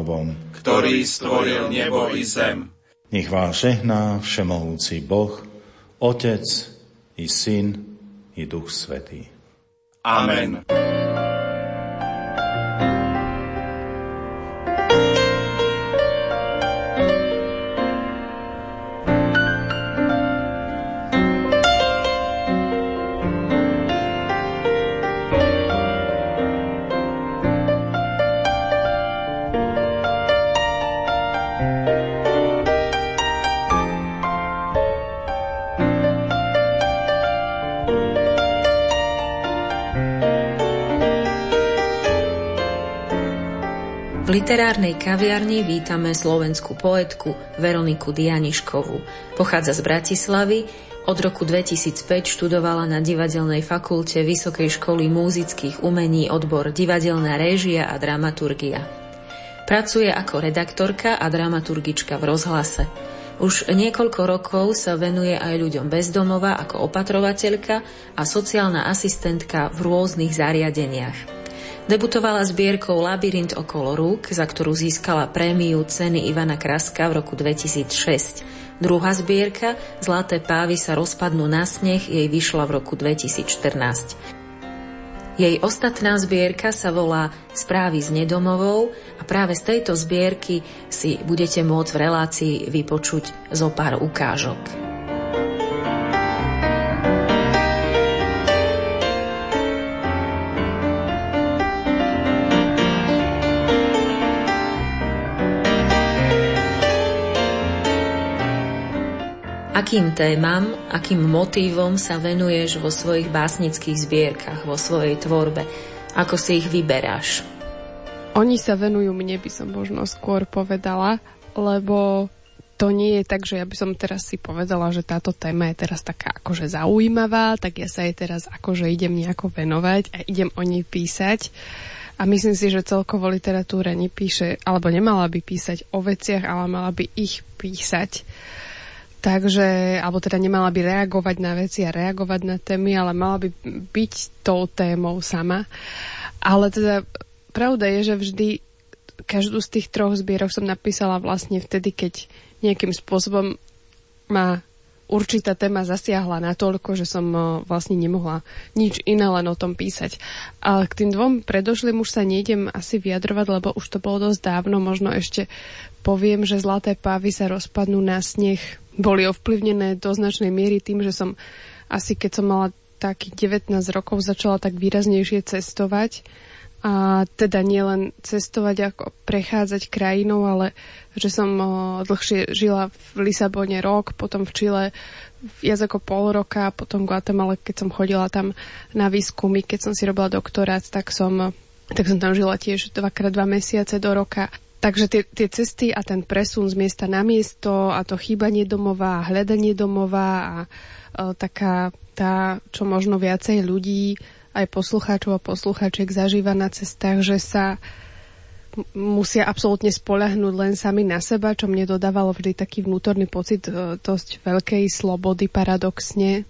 Pánovom, ktorý stvoril nebo i zem. Nech vás žehná všemohúci Boh, Otec i Syn i Duch Svetý. Amen. Literárnej kaviarni vítame slovenskú poetku Veroniku Dianiškovú. Pochádza z Bratislavy, od roku 2005 študovala na Divadelnej fakulte Vysokej školy múzických umení odbor Divadelná réžia a dramaturgia. Pracuje ako redaktorka a dramaturgička v rozhlase. Už niekoľko rokov sa venuje aj ľuďom bezdomova ako opatrovateľka a sociálna asistentka v rôznych zariadeniach. Debutovala zbierkou Labyrint okolo rúk, za ktorú získala prémiu ceny Ivana Kraska v roku 2006. Druhá zbierka Zlaté pávy sa rozpadnú na sneh jej vyšla v roku 2014. Jej ostatná zbierka sa volá Správy z nedomovou a práve z tejto zbierky si budete môcť v relácii vypočuť zo pár ukážok. Akým témam, akým motívom sa venuješ vo svojich básnických zbierkach, vo svojej tvorbe? Ako si ich vyberáš? Oni sa venujú mne, by som možno skôr povedala, lebo to nie je tak, že ja by som teraz si povedala, že táto téma je teraz taká akože zaujímavá, tak ja sa jej teraz akože idem nejako venovať a idem o nej písať. A myslím si, že celkovo literatúra nepíše, alebo nemala by písať o veciach, ale mala by ich písať. Takže, alebo teda nemala by reagovať na veci a reagovať na témy, ale mala by byť tou témou sama. Ale teda pravda je, že vždy každú z tých troch zbierok som napísala vlastne vtedy, keď nejakým spôsobom ma určitá téma zasiahla natoľko, že som eh, vlastne nemohla nič iné len o tom písať. Ale k tým dvom predošlým už sa nejdem asi vyjadrovať, lebo už to bolo dosť dávno. Možno ešte poviem, že Zlaté pávy sa rozpadnú na sneh boli ovplyvnené do značnej miery tým, že som asi keď som mala takých 19 rokov začala tak výraznejšie cestovať a teda nielen cestovať ako prechádzať krajinou, ale že som dlhšie žila v Lisabone rok, potom v Čile viac ako pol roka, potom v Guatemala, keď som chodila tam na výskumy, keď som si robila doktorát, tak som, tak som tam žila tiež dvakrát dva mesiace do roka. Takže tie, tie cesty a ten presun z miesta na miesto a to chýbanie domova a hľadanie domova a e, taká tá, čo možno viacej ľudí, aj poslucháčov a poslucháčiek zažíva na cestách, že sa musia absolútne spolahnúť len sami na seba, čo mne dodávalo vždy taký vnútorný pocit e, dosť veľkej slobody paradoxne,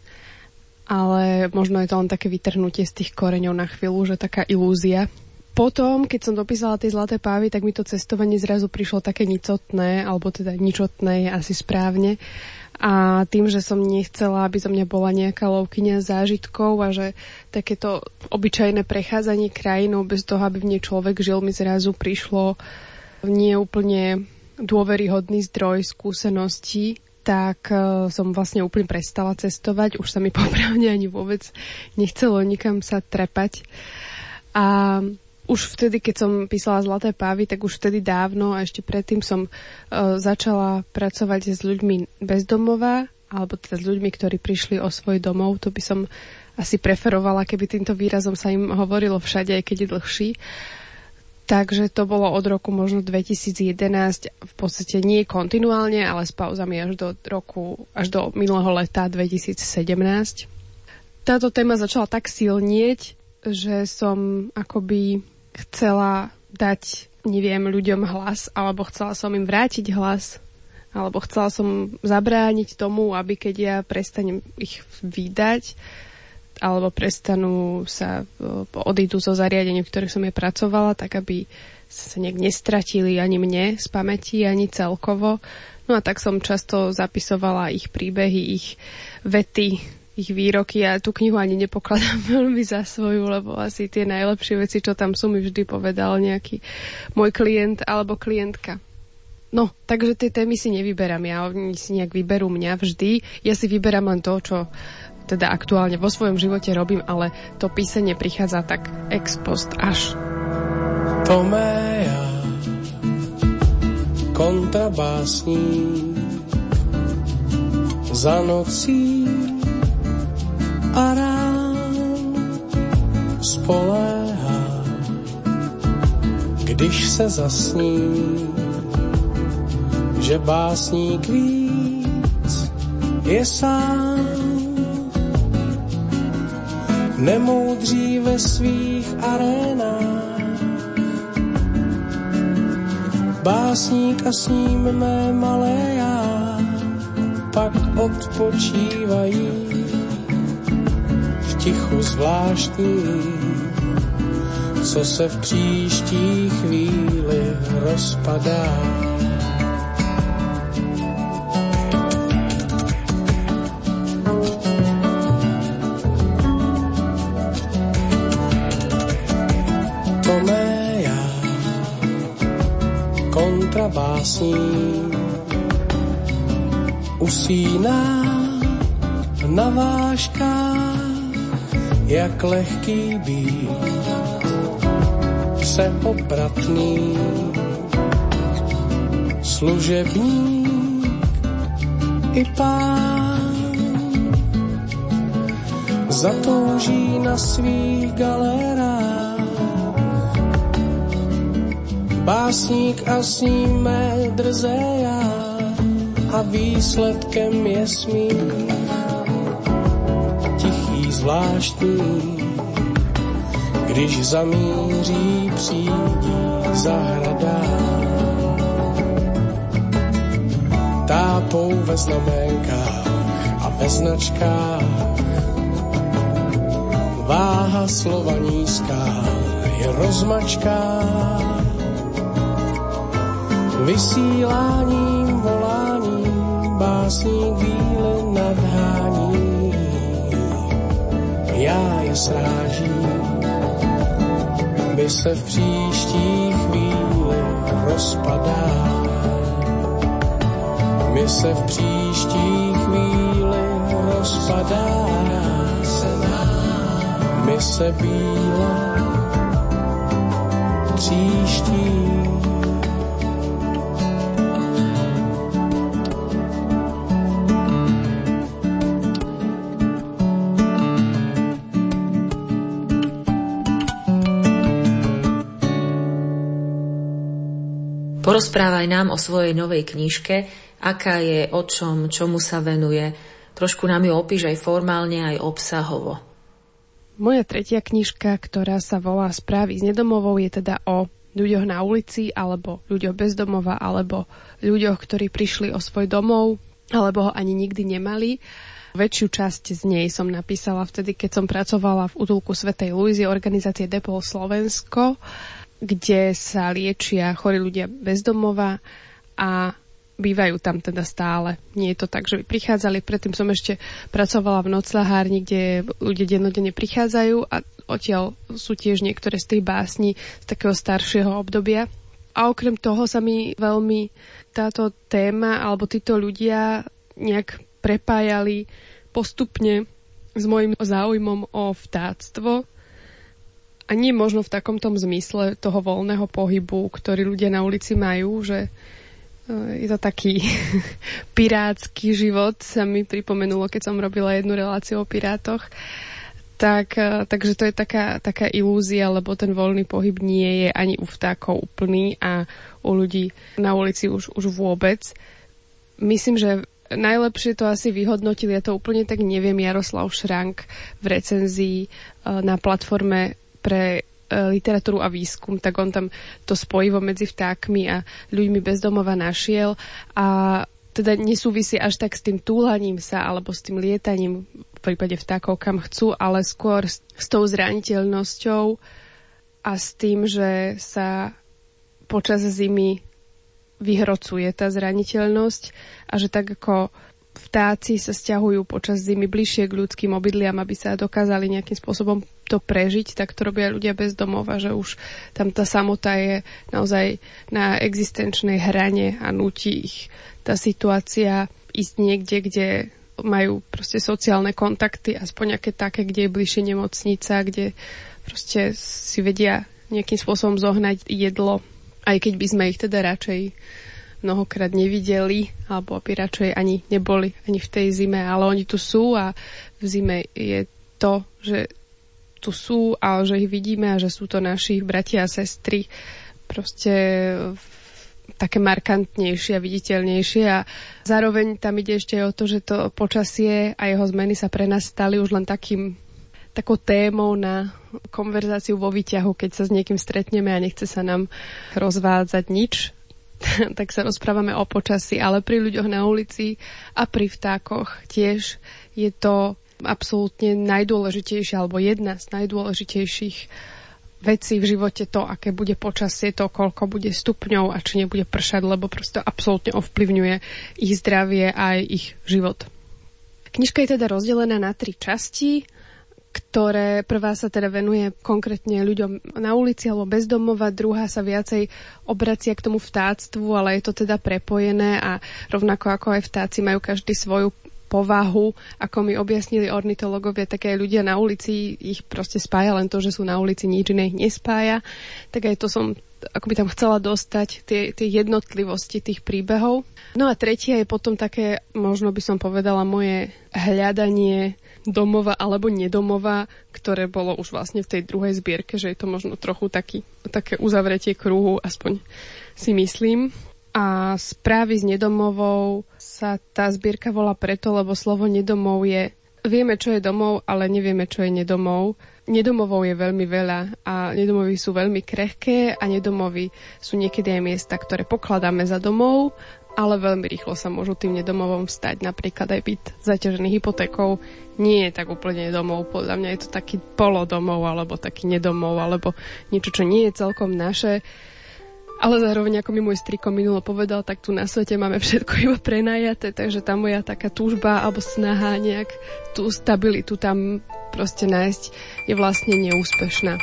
ale možno je to len také vytrhnutie z tých koreňov na chvíľu, že taká ilúzia. Potom, keď som dopísala tie zlaté pávy, tak mi to cestovanie zrazu prišlo také nicotné, alebo teda ničotné je asi správne. A tým, že som nechcela, aby zo mňa bola nejaká lovkynia zážitkov a že takéto obyčajné prechádzanie krajinou bez toho, aby v nej človek žil, mi zrazu prišlo nie úplne dôveryhodný zdroj skúseností, tak uh, som vlastne úplne prestala cestovať. Už sa mi popravne ani vôbec nechcelo nikam sa trepať. A už vtedy, keď som písala Zlaté pávy, tak už vtedy dávno a ešte predtým som uh, začala pracovať s ľuďmi bezdomová, alebo teda s ľuďmi, ktorí prišli o svoj domov. To by som asi preferovala, keby týmto výrazom sa im hovorilo všade, aj keď je dlhší. Takže to bolo od roku možno 2011, v podstate nie kontinuálne, ale s pauzami až do roku, až do minulého leta 2017. Táto téma začala tak silnieť, že som akoby chcela dať, neviem, ľuďom hlas, alebo chcela som im vrátiť hlas, alebo chcela som zabrániť tomu, aby keď ja prestanem ich vydať, alebo prestanú sa, odídu zo zariadení, v ktorých som je pracovala, tak aby sa nejak nestratili ani mne z pamäti, ani celkovo. No a tak som často zapisovala ich príbehy, ich vety, ich výroky. Ja tú knihu ani nepokladám veľmi za svoju, lebo asi tie najlepšie veci, čo tam sú, mi vždy povedal nejaký môj klient alebo klientka. No, takže tie témy si nevyberám ja, oni si nejak vyberú mňa vždy. Ja si vyberám len to, čo teda aktuálne vo svojom živote robím, ale to písenie prichádza tak ex post až. Toméja, kontrabásní, za nocí a rán spoléhá, když se zasní, že básník víc je sám. Nemoudří ve svých arénách, básník a s ním mé malé já, pak odpočívají tichu zvláštní, co se v příští chvíli rozpadá. básní usíná na váškách, jak lehký být, obratný služebník i pán zatouží na svých galerách. Básník a s ním drze já a výsledkem je smích tichý zvláštní, když zamíří přídí zahrada. Tápou ve znamenkách a ve značkách váha slova nízká je rozmačká Vysíláním, voláním, básník víly nadhání. Já je srážím, by se v příští chvíli rozpadá. My se v příští chvíli rozpadá. My se bíle příští Porozprávaj nám o svojej novej knižke, aká je, o čom, čomu sa venuje. Trošku nám ju opíš aj formálne, aj obsahovo. Moja tretia knižka, ktorá sa volá Správy z nedomovou, je teda o ľuďoch na ulici, alebo ľuďoch bez domova, alebo ľuďoch, ktorí prišli o svoj domov, alebo ho ani nikdy nemali. Väčšiu časť z nej som napísala vtedy, keď som pracovala v útulku Svetej Luizy organizácie Depol Slovensko kde sa liečia chorí ľudia bezdomova a bývajú tam teda stále. Nie je to tak, že by prichádzali. Predtým som ešte pracovala v noclahárni, kde ľudia dennodenne prichádzajú a odtiaľ sú tiež niektoré z tých básní z takého staršieho obdobia. A okrem toho sa mi veľmi táto téma alebo títo ľudia nejak prepájali postupne s môjim záujmom o vtáctvo a nie možno v takom tom zmysle toho voľného pohybu, ktorý ľudia na ulici majú, že e, je to taký pirátsky život, sa mi pripomenulo, keď som robila jednu reláciu o pirátoch. Tak, e, takže to je taká, taká ilúzia, lebo ten voľný pohyb nie je ani u vtákov úplný a u ľudí na ulici už, už vôbec. Myslím, že najlepšie to asi vyhodnotil, ja to úplne tak neviem, Jaroslav Šrank v recenzii e, na platforme pre e, literatúru a výskum, tak on tam to spojivo medzi vtákmi a ľuďmi bez domova našiel. A teda nesúvisí až tak s tým túlaním sa alebo s tým lietaním v prípade vtákov kam chcú, ale skôr s, s tou zraniteľnosťou a s tým, že sa počas zimy vyhrocuje tá zraniteľnosť a že tak ako vtáci sa stiahujú počas zimy bližšie k ľudským obydliam, aby sa dokázali nejakým spôsobom to prežiť, tak to robia ľudia bez domova, že už tam tá samota je naozaj na existenčnej hrane a nutí ich tá situácia ísť niekde, kde majú proste sociálne kontakty, aspoň nejaké také, kde je bližšie nemocnica, kde proste si vedia nejakým spôsobom zohnať jedlo, aj keď by sme ich teda radšej mnohokrát nevideli, alebo aby radšej ani neboli ani v tej zime, ale oni tu sú a v zime je to, že tu sú a že ich vidíme a že sú to naši bratia a sestry. Proste také markantnejšie a viditeľnejšie a zároveň tam ide ešte aj o to, že to počasie a jeho zmeny sa pre nás stali už len takým takou témou na konverzáciu vo výťahu, keď sa s niekým stretneme a nechce sa nám rozvádzať nič, tak sa rozprávame o počasí, ale pri ľuďoch na ulici a pri vtákoch tiež je to absolútne najdôležitejšie alebo jedna z najdôležitejších vecí v živote to, aké bude počasie, to, koľko bude stupňov a či nebude pršať, lebo prosto absolútne ovplyvňuje ich zdravie a aj ich život. Knižka je teda rozdelená na tri časti ktoré prvá sa teda venuje konkrétne ľuďom na ulici alebo bezdomova, druhá sa viacej obracia k tomu vtáctvu, ale je to teda prepojené a rovnako ako aj vtáci majú každý svoju povahu, ako mi objasnili ornitológovia, tak aj ľudia na ulici ich proste spája len to, že sú na ulici, nič iné ich nespája. Tak aj to som ako by tam chcela dostať tie, tie jednotlivosti tých príbehov. No a tretia je potom také, možno by som povedala, moje hľadanie domova alebo nedomova, ktoré bolo už vlastne v tej druhej zbierke, že je to možno trochu taký, také uzavretie kruhu, aspoň si myslím. A správy s nedomovou sa tá zbierka volá preto, lebo slovo nedomov je Vieme, čo je domov, ale nevieme, čo je nedomov. Nedomovov je veľmi veľa a nedomovy sú veľmi krehké a nedomovy sú niekedy aj miesta, ktoré pokladáme za domov ale veľmi rýchlo sa môžu tým nedomovom stať. Napríklad aj byt zaťažený hypotékou nie je tak úplne domov. Podľa mňa je to taký polodomov alebo taký nedomov alebo niečo, čo nie je celkom naše. Ale zároveň, ako mi môj striko minulo povedal, tak tu na svete máme všetko iba prenajaté, takže tá moja taká túžba alebo snaha nejak tú stabilitu tam proste nájsť je vlastne neúspešná.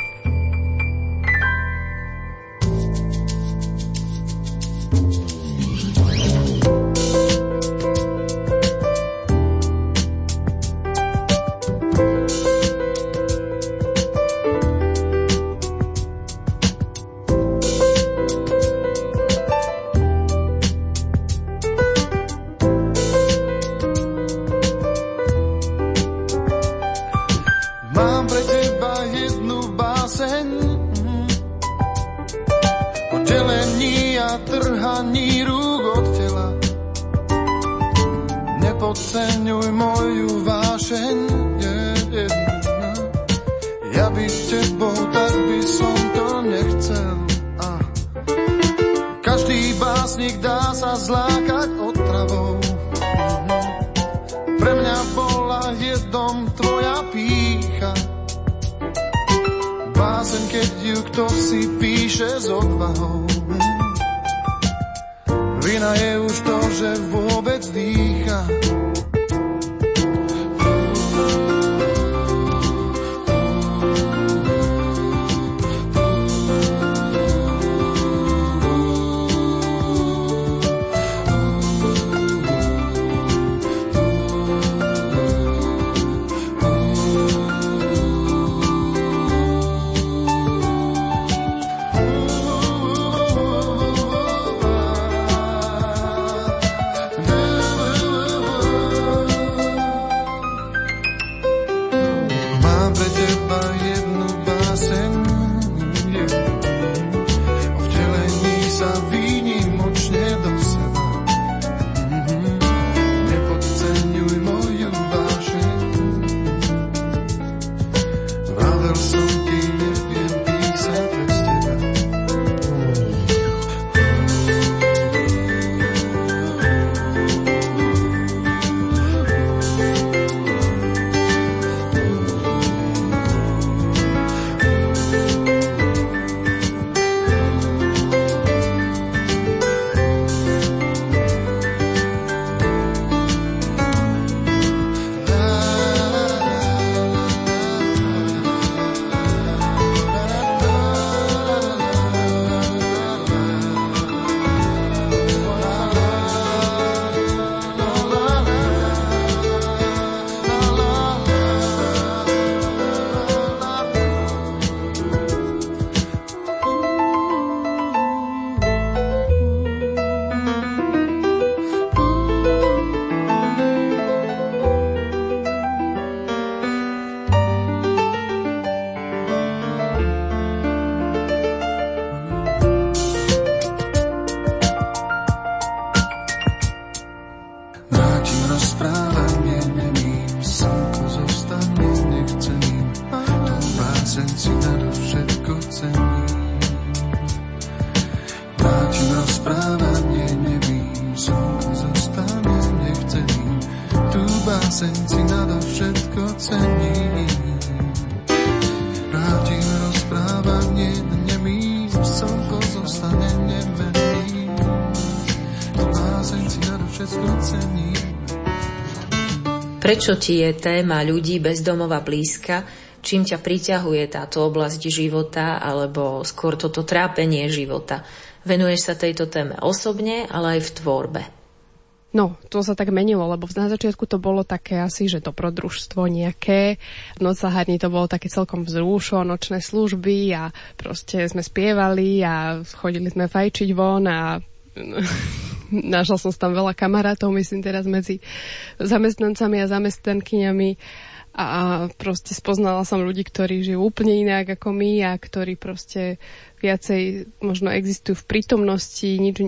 Mám pre teba jednu báseň O delení a trhaní rúk od tela Nepodceňuj moju vášeň yeah, yeah. Ja by s tebou, tak by som to nechcel. Každý básnik dá sa zlákať kto si píše s odvahou. Vina je už to, že vôbec dýcha Prečo ti je téma ľudí bez domova blízka? Čím ťa priťahuje táto oblasť života alebo skôr toto trápenie života? Venuješ sa tejto téme osobne, ale aj v tvorbe. No, to sa tak menilo, lebo na začiatku to bolo také asi, že dobrodružstvo nejaké. V nocahárni to bolo také celkom vzrušo, nočné služby a proste sme spievali a chodili sme fajčiť von a našla som tam veľa kamarátov, myslím teraz medzi zamestnancami a zamestnankyňami. A proste spoznala som ľudí, ktorí žijú úplne inak ako my a ktorí proste viacej možno existujú v prítomnosti, nič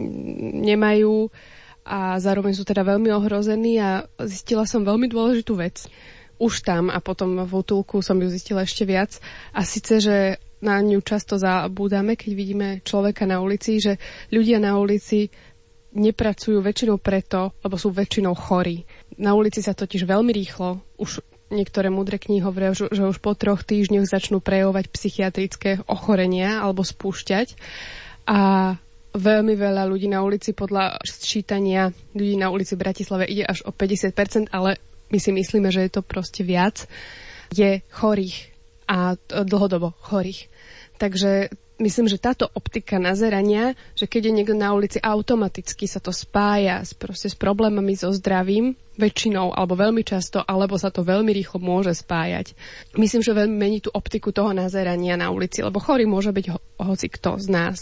nemajú a zároveň sú teda veľmi ohrození a zistila som veľmi dôležitú vec už tam a potom v útulku som ju zistila ešte viac. A síce, že na ňu často zabúdame, keď vidíme človeka na ulici, že ľudia na ulici nepracujú väčšinou preto, lebo sú väčšinou chorí. Na ulici sa totiž veľmi rýchlo, už niektoré mudré knihy hovoria, že už po troch týždňoch začnú prejavovať psychiatrické ochorenia alebo spúšťať. A veľmi veľa ľudí na ulici podľa sčítania ľudí na ulici v Bratislave ide až o 50%, ale my si myslíme, že je to proste viac, je chorých a dlhodobo chorých. Takže myslím, že táto optika nazerania, že keď je niekto na ulici, automaticky sa to spája s, proste s problémami so zdravím, väčšinou alebo veľmi často, alebo sa to veľmi rýchlo môže spájať. Myslím, že veľmi mení tú optiku toho nazerania na ulici, lebo chorý môže byť ho, hoci kto z nás.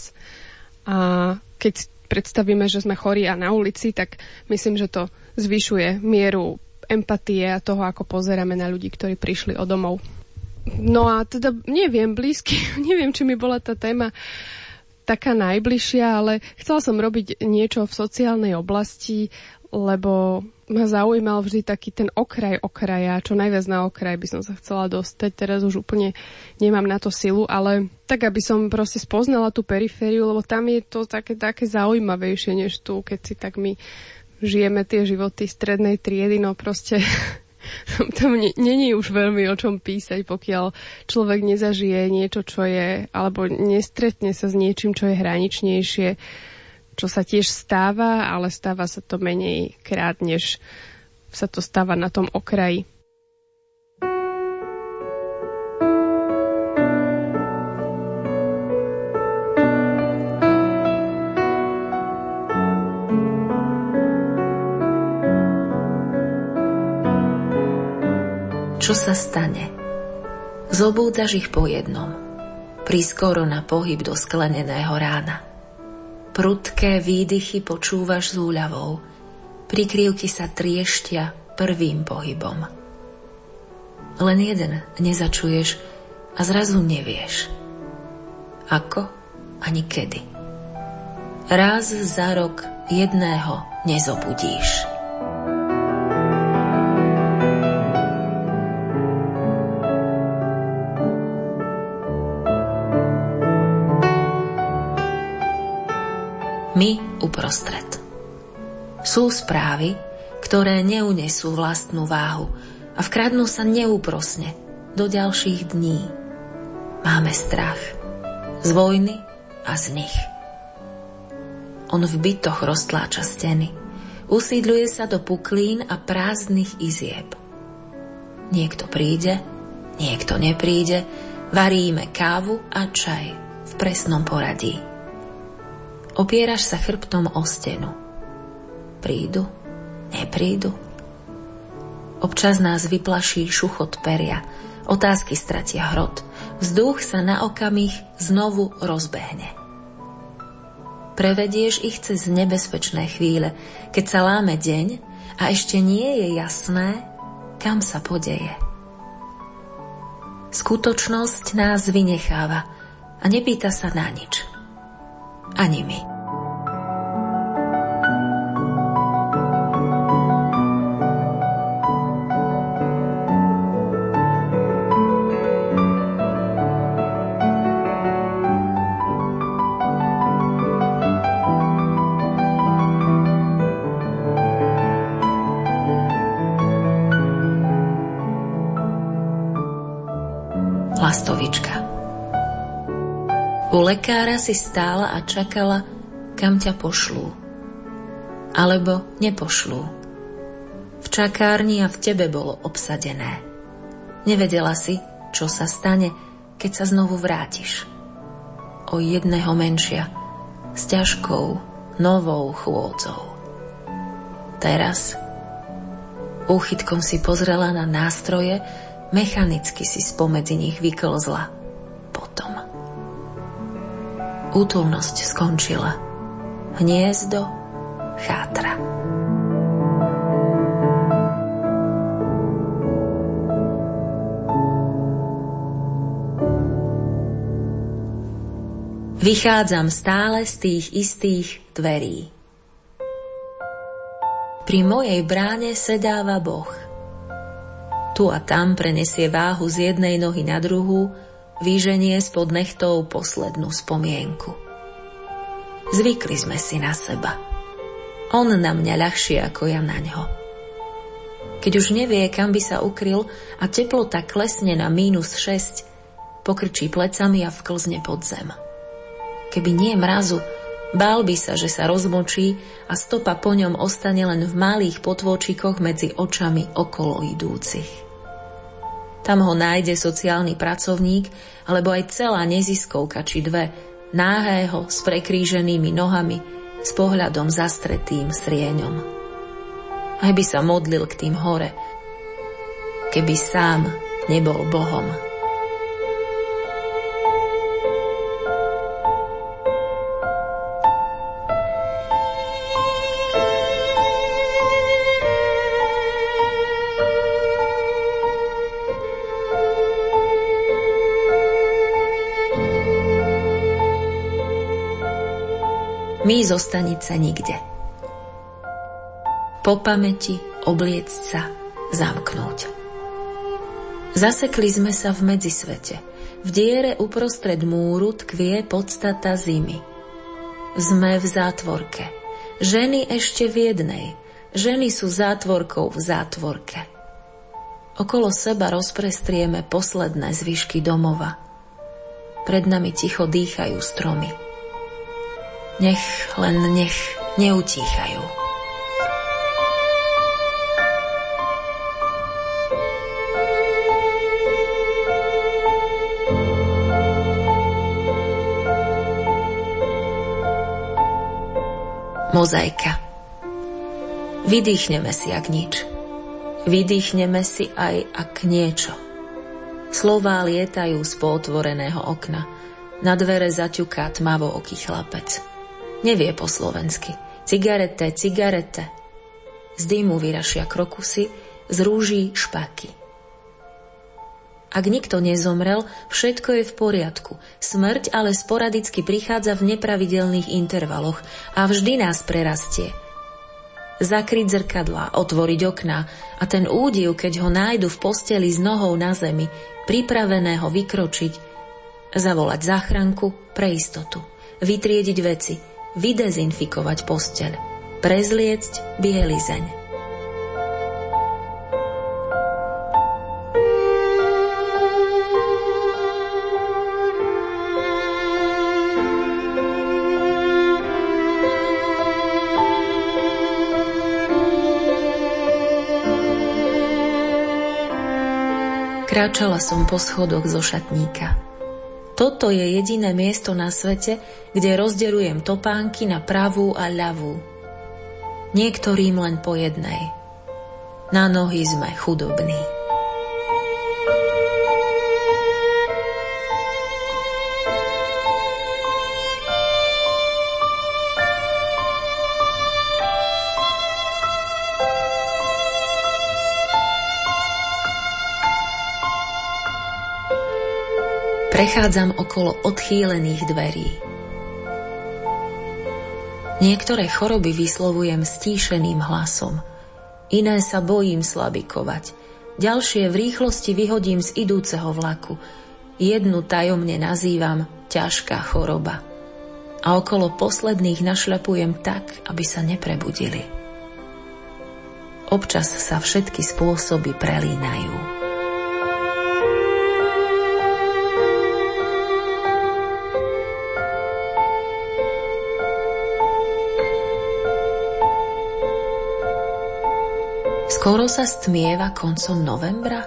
A keď predstavíme, že sme chorí a na ulici, tak myslím, že to zvyšuje mieru empatie a toho, ako pozeráme na ľudí, ktorí prišli o domov. No a teda neviem, blízky, neviem, či mi bola tá téma taká najbližšia, ale chcela som robiť niečo v sociálnej oblasti, lebo ma zaujímal vždy taký ten okraj okraja, čo najviac na okraj by som sa chcela dostať. Teraz už úplne nemám na to silu, ale tak, aby som proste spoznala tú perifériu, lebo tam je to také, také zaujímavejšie, než tu, keď si tak my žijeme tie životy strednej triedy, no proste tam není už veľmi o čom písať, pokiaľ človek nezažije niečo, čo je, alebo nestretne sa s niečím, čo je hraničnejšie čo sa tiež stáva, ale stáva sa to menej krát, než sa to stáva na tom okraji. Čo sa stane? Zobúdaš ich po jednom. Prískoro na pohyb do skleneného rána. Prudké výdychy počúvaš s úľavou. Prikryvky sa trieštia prvým pohybom. Len jeden nezačuješ a zrazu nevieš. Ako ani kedy. Raz za rok jedného nezobudíš. My uprostred. Sú správy, ktoré neunesú vlastnú váhu a vkradnú sa neúprosne do ďalších dní. Máme strach z vojny a z nich. On v bytoch roztláča steny, usídľuje sa do puklín a prázdnych izieb. Niekto príde, niekto nepríde, varíme kávu a čaj v presnom poradí. Opieraš sa chrbtom o stenu. Prídu? Neprídu? Občas nás vyplaší šuchot peria, otázky stratia hrot, vzduch sa na okamih znovu rozbehne. Prevedieš ich cez nebezpečné chvíle, keď sa láme deň a ešte nie je jasné, kam sa podeje. Skutočnosť nás vynecháva a nepýta sa na nič ani my. Lekára si stála a čakala, kam ťa pošlú. alebo nepošlú. V čakárni a v tebe bolo obsadené. Nevedela si, čo sa stane, keď sa znovu vrátiš. O jedného menšia, s ťažkou, novou chôdzou. Teraz úchytkom si pozrela na nástroje, mechanicky si spomedzi nich vyklzla. Útulnosť skončila. Hniezdo chátra. Vychádzam stále z tých istých dverí. Pri mojej bráne sedáva Boh. Tu a tam prenesie váhu z jednej nohy na druhú, vyženie spod nechtov poslednú spomienku. Zvykli sme si na seba. On na mňa ľahšie ako ja na ňo. Keď už nevie, kam by sa ukryl a teplota klesne na mínus 6, pokrčí plecami a vklzne pod zem. Keby nie mrazu, bál by sa, že sa rozmočí a stopa po ňom ostane len v malých potvočikoch medzi očami okolo idúcich. Tam ho nájde sociálny pracovník alebo aj celá neziskovka či dve, náhého s prekríženými nohami, s pohľadom zastretým srieňom. Aj by sa modlil k tým hore, keby sám nebol Bohom. My zo stanice nikde. Po pamäti obliecť sa, zamknúť. Zasekli sme sa v medzisvete. V diere uprostred múru tkvie podstata zimy. Sme v zátvorke. Ženy ešte v jednej. Ženy sú zátvorkou v zátvorke. Okolo seba rozprestrieme posledné zvyšky domova. Pred nami ticho dýchajú stromy. Nech len nech neutíchajú. Mozaika. Vydýchneme si ak nič. Vydýchneme si aj ak niečo. Slová lietajú z potvoreného okna. Na dvere zaťuká tmavo oký chlapec. Nevie po slovensky. Cigarete, cigarete. Z dýmu vyrašia krokusy, z rúží špaky. Ak nikto nezomrel, všetko je v poriadku. Smrť ale sporadicky prichádza v nepravidelných intervaloch a vždy nás prerastie. Zakryť zrkadla, otvoriť okná a ten údiv, keď ho nájdu v posteli s nohou na zemi, pripraveného vykročiť, zavolať záchranku pre istotu, vytriediť veci – vydezinfikovať posteľ, prezliecť bielizeň. Kráčala som po schodoch zo šatníka. Toto je jediné miesto na svete, kde rozderujem topánky na pravú a ľavú. Niektorým len po jednej. Na nohy sme chudobní. Prechádzam okolo odchýlených dverí. Niektoré choroby vyslovujem stíšeným hlasom. Iné sa bojím slabikovať. Ďalšie v rýchlosti vyhodím z idúceho vlaku. Jednu tajomne nazývam ťažká choroba. A okolo posledných našľapujem tak, aby sa neprebudili. Občas sa všetky spôsoby prelínajú. Skoro sa stmieva koncom novembra?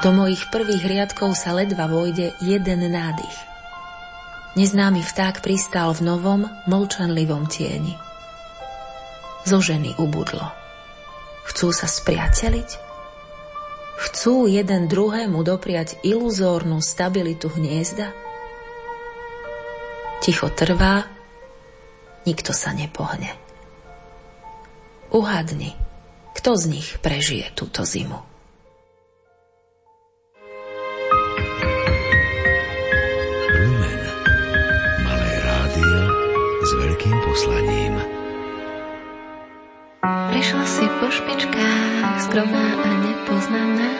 Do mojich prvých riadkov sa ledva vojde jeden nádych. Neznámy vták pristal v novom, mlčanlivom tieni. Zo ženy ubudlo. Chcú sa spriateliť? Chcú jeden druhému dopriať iluzórnu stabilitu hniezda? Ticho trvá, nikto sa nepohne. Uhadni. Kto z nich prežije túto zimu? Lumen. Malé rádio s veľkým poslaním. Prišla si po špičkách, skromná a nepoznaná.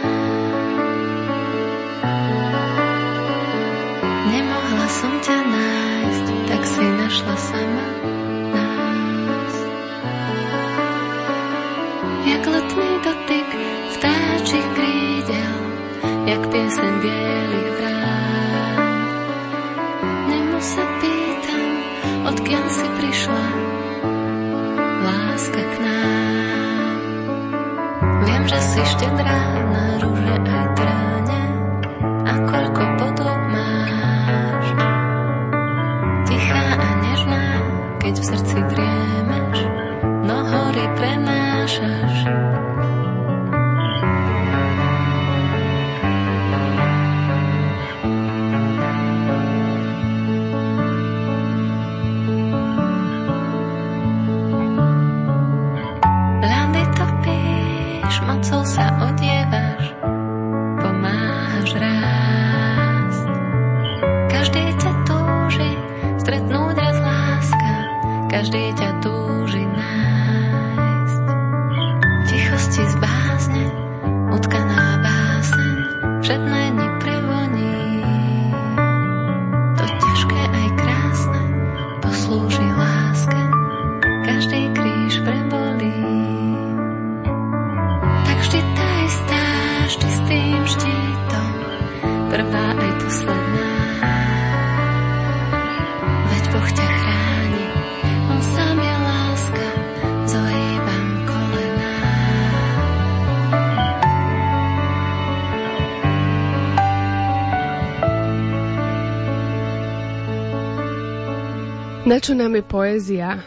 Na čo nám je poézia?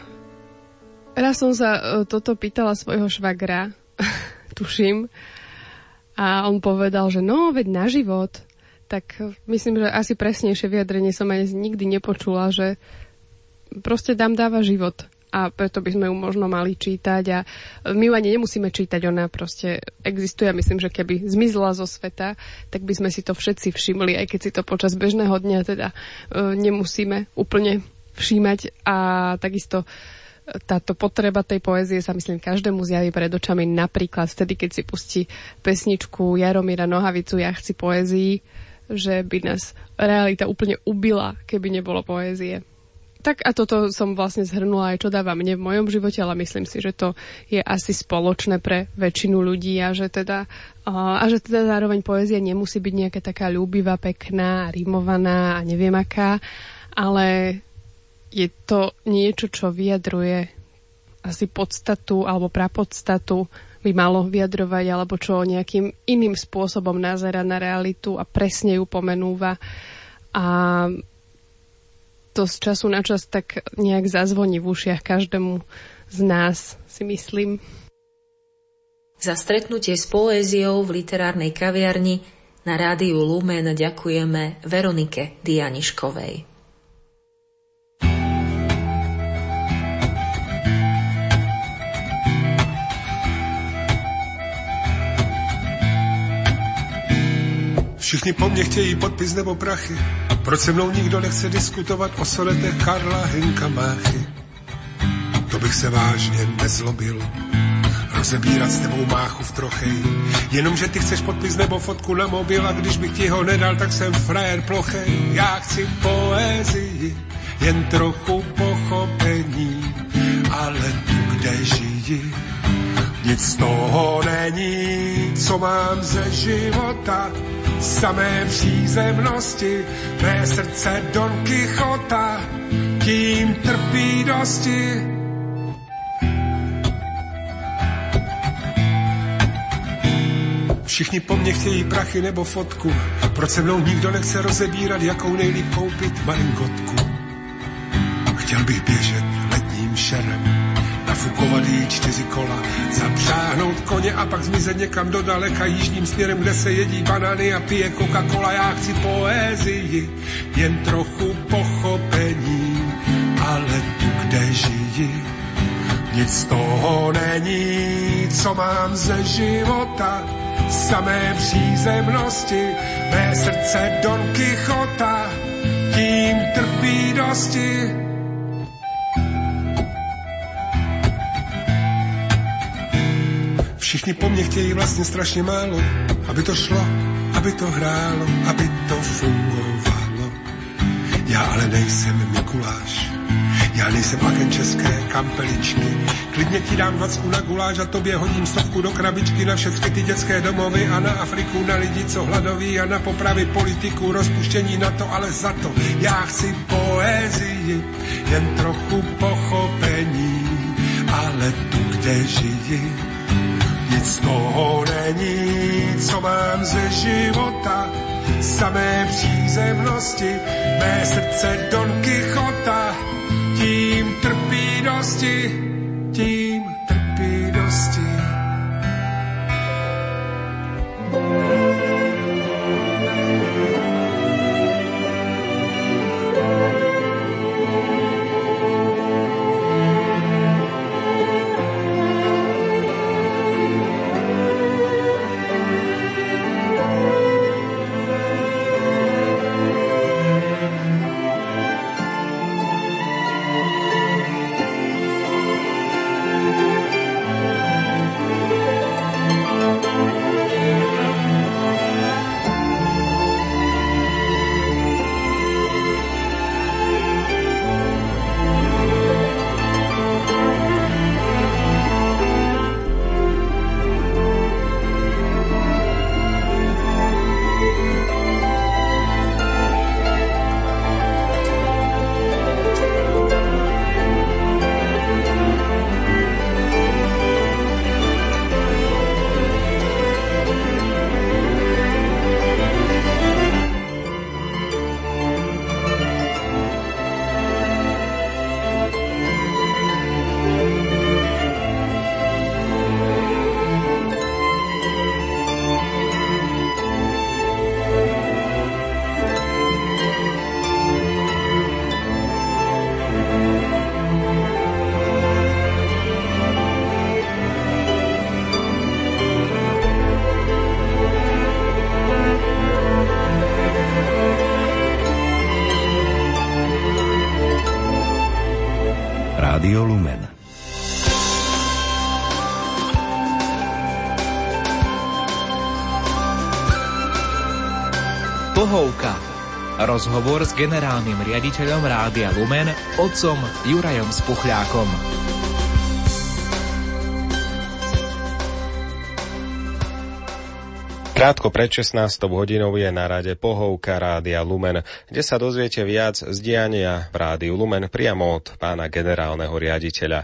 Raz som sa e, toto pýtala svojho švagra, tuším, a on povedal, že no, veď na život. Tak e, myslím, že asi presnejšie vyjadrenie som aj nikdy nepočula, že proste dám dáva život a preto by sme ju možno mali čítať a my ju ani nemusíme čítať, ona proste existuje a myslím, že keby zmizla zo sveta, tak by sme si to všetci všimli, aj keď si to počas bežného dňa teda e, nemusíme úplne všímať a takisto táto potreba tej poézie sa myslím každému zjaví pred očami napríklad vtedy, keď si pustí pesničku Jaromíra Nohavicu Ja chci poézii, že by nás realita úplne ubila, keby nebolo poézie. Tak a toto som vlastne zhrnula aj čo dáva mne v mojom živote, ale myslím si, že to je asi spoločné pre väčšinu ľudí a že teda, a že teda zároveň poézia nemusí byť nejaká taká ľúbivá, pekná, rimovaná a neviem aká, ale je to niečo, čo vyjadruje asi podstatu alebo prapodstatu by malo vyjadrovať, alebo čo nejakým iným spôsobom nazera na realitu a presne ju pomenúva. A to z času na čas tak nejak zazvoní v ušiach každému z nás, si myslím. Za stretnutie s poéziou v literárnej kaviarni na rádiu Lumen ďakujeme Veronike Dianiškovej. Všichni po mně chtějí podpis nebo prachy. A proč se mnou nikdo nechce diskutovat o soletech Karla Hinka Máchy? To bych se vážně nezlobil. Rozebírat s tebou máchu v trochej. Jenomže ty chceš podpis nebo fotku na mobil a když bych ti ho nedal, tak jsem frajer plochej. Já chci poezii, jen trochu pochopení, ale tu, kde žiji, nic z toho není, co mám ze života, samé přízemnosti, mé srdce Don Quixota, tím trpí dosti. Všichni po mně chtějí prachy nebo fotku, proč se mnou nikdo nechce rozebírat, jakou nejlíp koupit malinkotku. Chtěl bych běžet letním šerem, nafukovaný čtyři kola, zapřáhnout koně a pak zmizet někam do daleka jižním směrem, kde se jedí banány a pije Coca-Cola. Já chci poézii, jen trochu pochopení, ale tu, kde žiji, nic z toho není, co mám ze života, samé přízemnosti, mé srdce Don Quixota, tím trpí dosti. Všichni po mně chtějí vlastně strašně málo, aby to šlo, aby to hrálo, aby to fungovalo. Já ale nejsem Mikuláš, já nejsem agent české kampeličky. Klidně ti dám dvacku na guláš a tobě hodím stovku do krabičky na všechny ty dětské domovy a na Afriku, na lidi, co hladoví a na popravy politiku, rozpuštění na to, ale za to já chci poezii, jen trochu pochopení, ale tu, kde nic z toho není, co mám ze života, samé přízemnosti, mé srdce Don Quixota, tím trpí dosti, tím Rozhovor s generálnym riaditeľom Rádia Lumen, otcom Jurajom Spuchľákom. Krátko pred 16 hodinou je na rade pohovka Rádia Lumen, kde sa dozviete viac z diania v Rádiu Lumen priamo od pána generálneho riaditeľa.